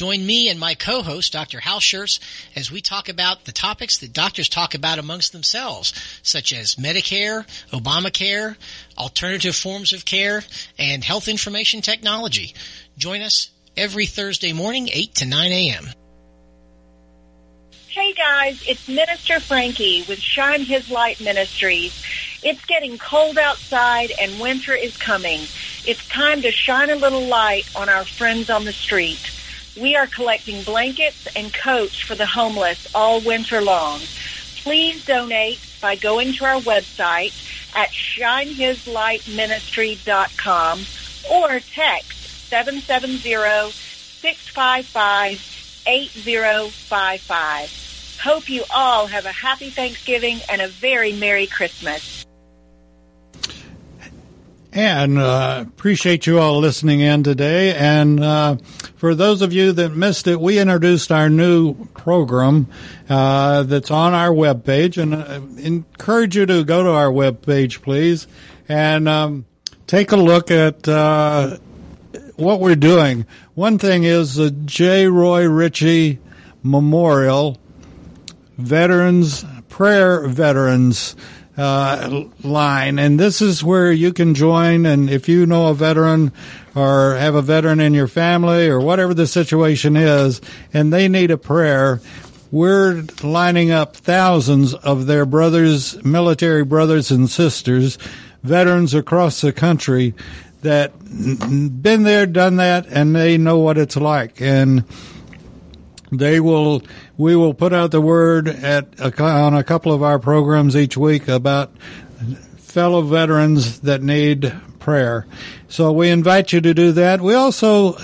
Join me and my co-host, Dr. Hal as we talk about the topics that doctors talk about amongst themselves, such as Medicare, Obamacare, alternative forms of care, and health information technology. Join us every Thursday morning, 8 to 9 a.m. Hey guys, it's Minister Frankie with Shine His Light Ministries. It's getting cold outside and winter is coming. It's time to shine a little light on our friends on the street. We are collecting blankets and coats for the homeless all winter long. Please donate by going to our website at shinehislightministry.com or text 770-655-8055. Hope you all have a happy Thanksgiving and a very Merry Christmas. And uh, appreciate you all listening in today. And uh, for those of you that missed it, we introduced our new program uh, that's on our webpage. And uh, encourage you to go to our webpage, please, and um, take a look at uh, what we're doing. One thing is the J. Roy Ritchie Memorial Veterans Prayer Veterans uh, line, and this is where you can join. And if you know a veteran or have a veteran in your family or whatever the situation is, and they need a prayer, we're lining up thousands of their brothers, military brothers and sisters, veterans across the country that been there, done that, and they know what it's like. And they will we will put out the word at a, on a couple of our programs each week about fellow veterans that need prayer. So we invite you to do that. We also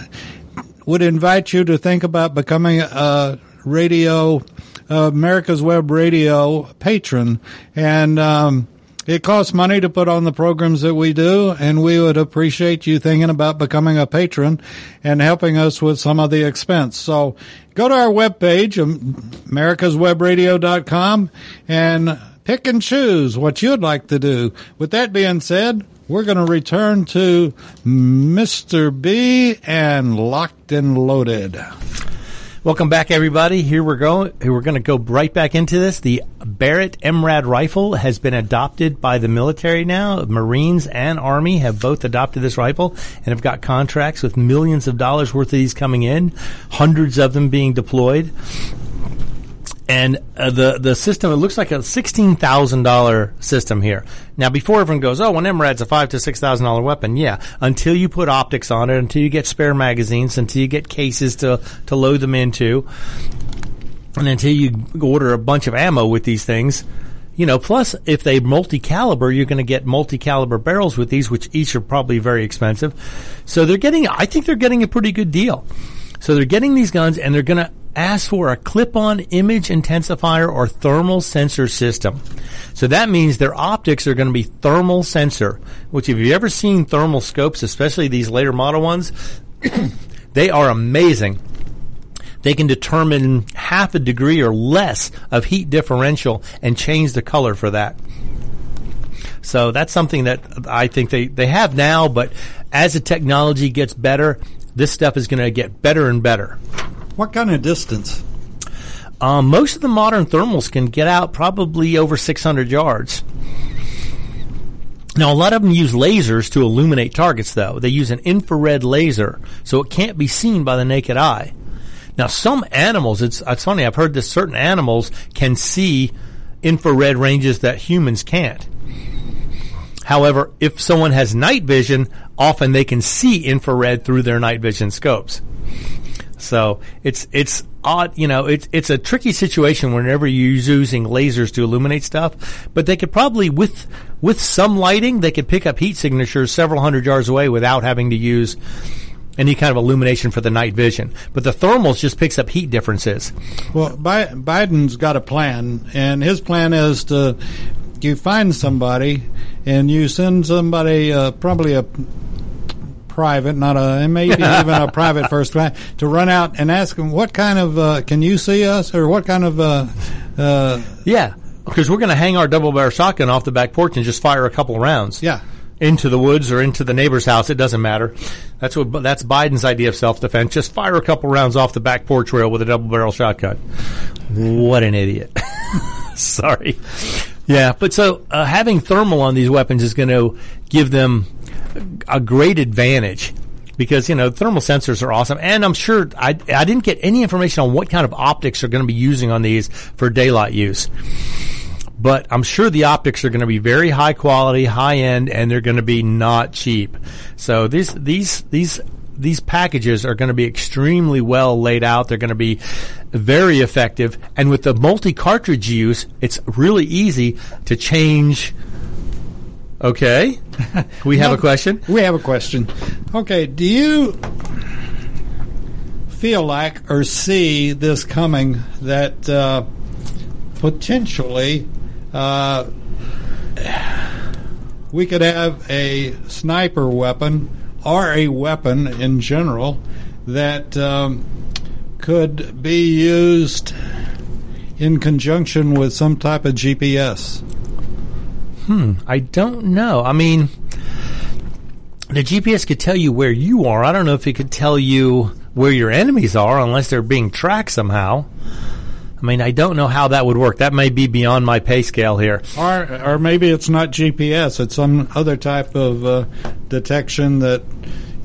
would invite you to think about becoming a radio uh, America's Web Radio patron and um, it costs money to put on the programs that we do, and we would appreciate you thinking about becoming a patron and helping us with some of the expense. So go to our webpage, um, americaswebradio.com, and pick and choose what you'd like to do. With that being said, we're going to return to Mr. B and Locked and Loaded. Welcome back, everybody. Here we're going. We're going to go right back into this. The Barrett MRAD rifle has been adopted by the military now. Marines and Army have both adopted this rifle and have got contracts with millions of dollars worth of these coming in, hundreds of them being deployed. And uh, the the system it looks like a sixteen thousand dollar system here. Now, before everyone goes, oh, an MRAD's a five to six thousand dollar weapon, yeah. Until you put optics on it, until you get spare magazines, until you get cases to to load them into, and until you order a bunch of ammo with these things, you know. Plus, if they multi-caliber, you're going to get multi-caliber barrels with these, which each are probably very expensive. So they're getting, I think they're getting a pretty good deal. So they're getting these guns and they're going to ask for a clip-on image intensifier or thermal sensor system. So that means their optics are going to be thermal sensor, which if you've ever seen thermal scopes, especially these later model ones, they are amazing. They can determine half a degree or less of heat differential and change the color for that. So that's something that I think they, they have now, but as the technology gets better, this stuff is going to get better and better. What kind of distance? Um, most of the modern thermals can get out probably over 600 yards. Now, a lot of them use lasers to illuminate targets, though. They use an infrared laser, so it can't be seen by the naked eye. Now, some animals, it's, it's funny, I've heard that certain animals can see infrared ranges that humans can't. However, if someone has night vision, often they can see infrared through their night vision scopes. So it's it's odd, you know, it's it's a tricky situation whenever you're using lasers to illuminate stuff. But they could probably with with some lighting, they could pick up heat signatures several hundred yards away without having to use any kind of illumination for the night vision. But the thermals just picks up heat differences. Well, Bi- Biden's got a plan, and his plan is to you find somebody and you send somebody, uh, probably a private, not a maybe even a private first class, to run out and ask them what kind of uh, can you see us or what kind of uh, uh, Yeah, because we're going to hang our double barrel shotgun off the back porch and just fire a couple rounds. yeah. into the woods or into the neighbor's house. It doesn't matter. That's what that's Biden's idea of self defense. Just fire a couple rounds off the back porch rail with a double barrel shotgun. What an idiot! Sorry. Yeah, but so uh, having thermal on these weapons is going to give them a great advantage because you know thermal sensors are awesome, and I'm sure I I didn't get any information on what kind of optics are going to be using on these for daylight use. But I'm sure the optics are going to be very high quality, high end, and they're going to be not cheap. So these these these these packages are going to be extremely well laid out. They're going to be very effective, and with the multi cartridge use, it's really easy to change. Okay, we have a question. We have a question. Okay, do you feel like or see this coming that uh, potentially uh, we could have a sniper weapon or a weapon in general that um, could be used in conjunction with some type of GPS? Hmm, I don't know. I mean, the GPS could tell you where you are. I don't know if it could tell you where your enemies are unless they're being tracked somehow. I mean, I don't know how that would work. That may be beyond my pay scale here. Or, or maybe it's not GPS. It's some other type of uh, detection that,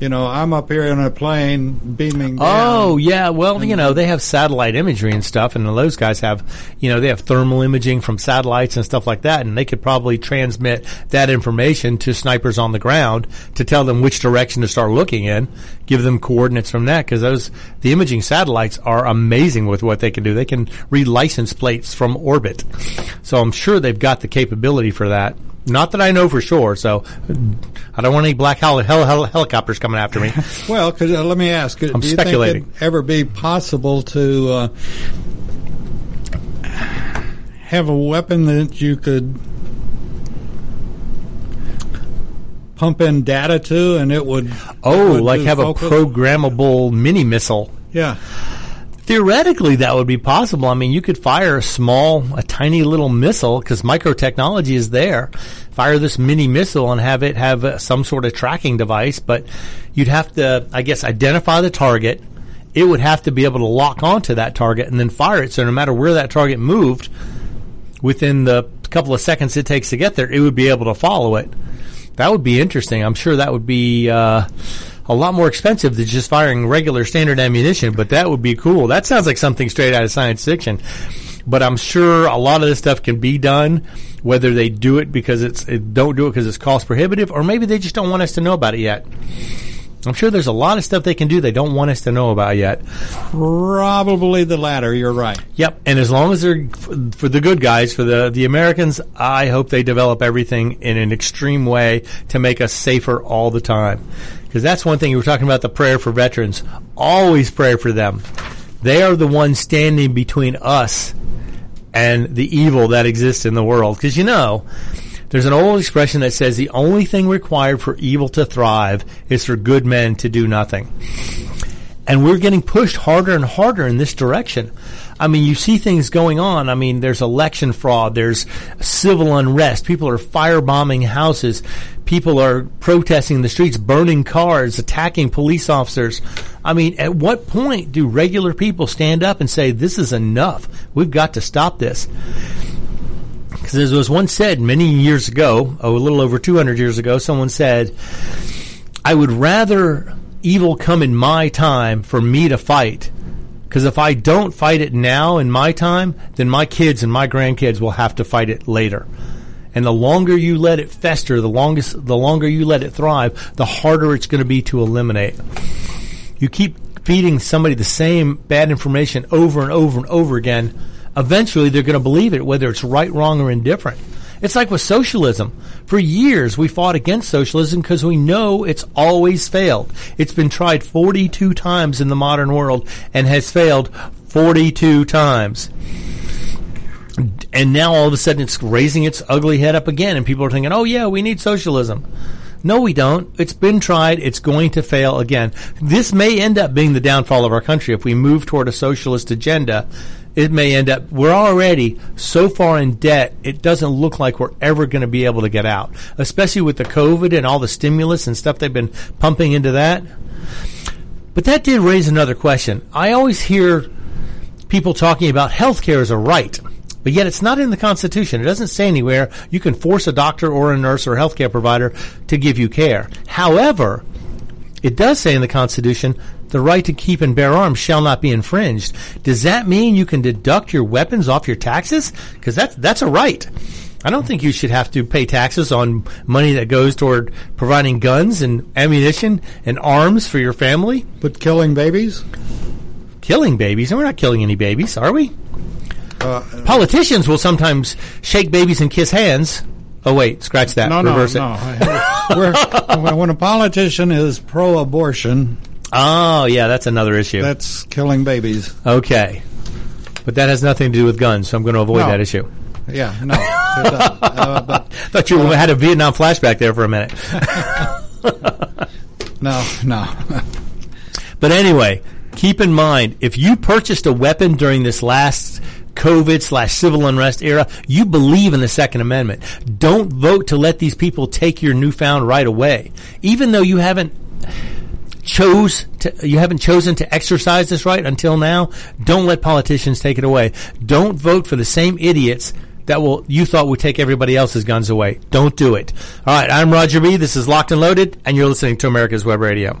you know, I'm up here in a plane beaming oh, down. Oh yeah, well you know they have satellite imagery and stuff, and those guys have, you know, they have thermal imaging from satellites and stuff like that, and they could probably transmit that information to snipers on the ground to tell them which direction to start looking in, give them coordinates from that because those the imaging satellites are amazing with what they can do. They can read license plates from orbit, so I'm sure they've got the capability for that. Not that I know for sure, so I don't want any black hel- hel- hel- helicopters coming after me. Well, cause, uh, let me ask: I'm Do you speculating. think it'd ever be possible to uh, have a weapon that you could pump in data to, and it would? Oh, it would like have a programmable mini missile. Yeah. Theoretically, that would be possible. I mean, you could fire a small, a tiny little missile because microtechnology is there. Fire this mini missile and have it have uh, some sort of tracking device, but you'd have to, I guess, identify the target. It would have to be able to lock onto that target and then fire it. So no matter where that target moved, within the couple of seconds it takes to get there, it would be able to follow it. That would be interesting. I'm sure that would be uh, a lot more expensive than just firing regular standard ammunition, but that would be cool. That sounds like something straight out of science fiction. But I'm sure a lot of this stuff can be done, whether they do it because it's it don't do it because it's cost prohibitive, or maybe they just don't want us to know about it yet. I'm sure there's a lot of stuff they can do they don't want us to know about yet. Probably the latter. You're right. Yep. And as long as they're for the good guys, for the the Americans, I hope they develop everything in an extreme way to make us safer all the time. Because that's one thing you were talking about the prayer for veterans. Always pray for them. They are the ones standing between us and the evil that exists in the world. Because you know, there's an old expression that says the only thing required for evil to thrive is for good men to do nothing. And we're getting pushed harder and harder in this direction. I mean, you see things going on. I mean, there's election fraud, there's civil unrest, people are firebombing houses, people are protesting in the streets, burning cars, attacking police officers. I mean, at what point do regular people stand up and say, this is enough? We've got to stop this? Because as was once said many years ago, oh, a little over 200 years ago, someone said, I would rather evil come in my time for me to fight. Because if I don't fight it now in my time, then my kids and my grandkids will have to fight it later. And the longer you let it fester, the longest, the longer you let it thrive, the harder it's going to be to eliminate. You keep feeding somebody the same bad information over and over and over again eventually they're going to believe it, whether it's right, wrong, or indifferent. It's like with socialism. For years, we fought against socialism because we know it's always failed. It's been tried 42 times in the modern world and has failed 42 times. And now all of a sudden it's raising its ugly head up again, and people are thinking, oh, yeah, we need socialism. No, we don't. It's been tried. It's going to fail again. This may end up being the downfall of our country if we move toward a socialist agenda it may end up we're already so far in debt it doesn't look like we're ever going to be able to get out especially with the covid and all the stimulus and stuff they've been pumping into that but that did raise another question i always hear people talking about health care as a right but yet it's not in the Constitution. It doesn't say anywhere you can force a doctor or a nurse or a healthcare provider to give you care. However, it does say in the Constitution the right to keep and bear arms shall not be infringed. Does that mean you can deduct your weapons off your taxes? Because that's that's a right. I don't think you should have to pay taxes on money that goes toward providing guns and ammunition and arms for your family. But killing babies? Killing babies? And we're not killing any babies, are we? Uh, Politicians will sometimes shake babies and kiss hands. Oh wait, scratch that. No, Reverse no, no. when a politician is pro-abortion, Oh, yeah, that's another issue. That's killing babies. Okay. But that has nothing to do with guns, so I'm going to avoid No. that issue. Yeah, no. Uh, but Thought you had a Vietnam flashback there for a minute. no, no. But anyway, keep in mind if you purchased a weapon during this last COVID slash civil unrest era, you believe in the Second Amendment. Don't vote to let these people take your newfound right away, even though you haven't chose to, you haven't chosen to exercise this right until now. Don't let politicians take it away. Don't vote for the same idiots that will you thought would take everybody else's guns away. Don't do it. All right, I'm Roger B. This is Locked and Loaded, and you're listening to America's Web Radio.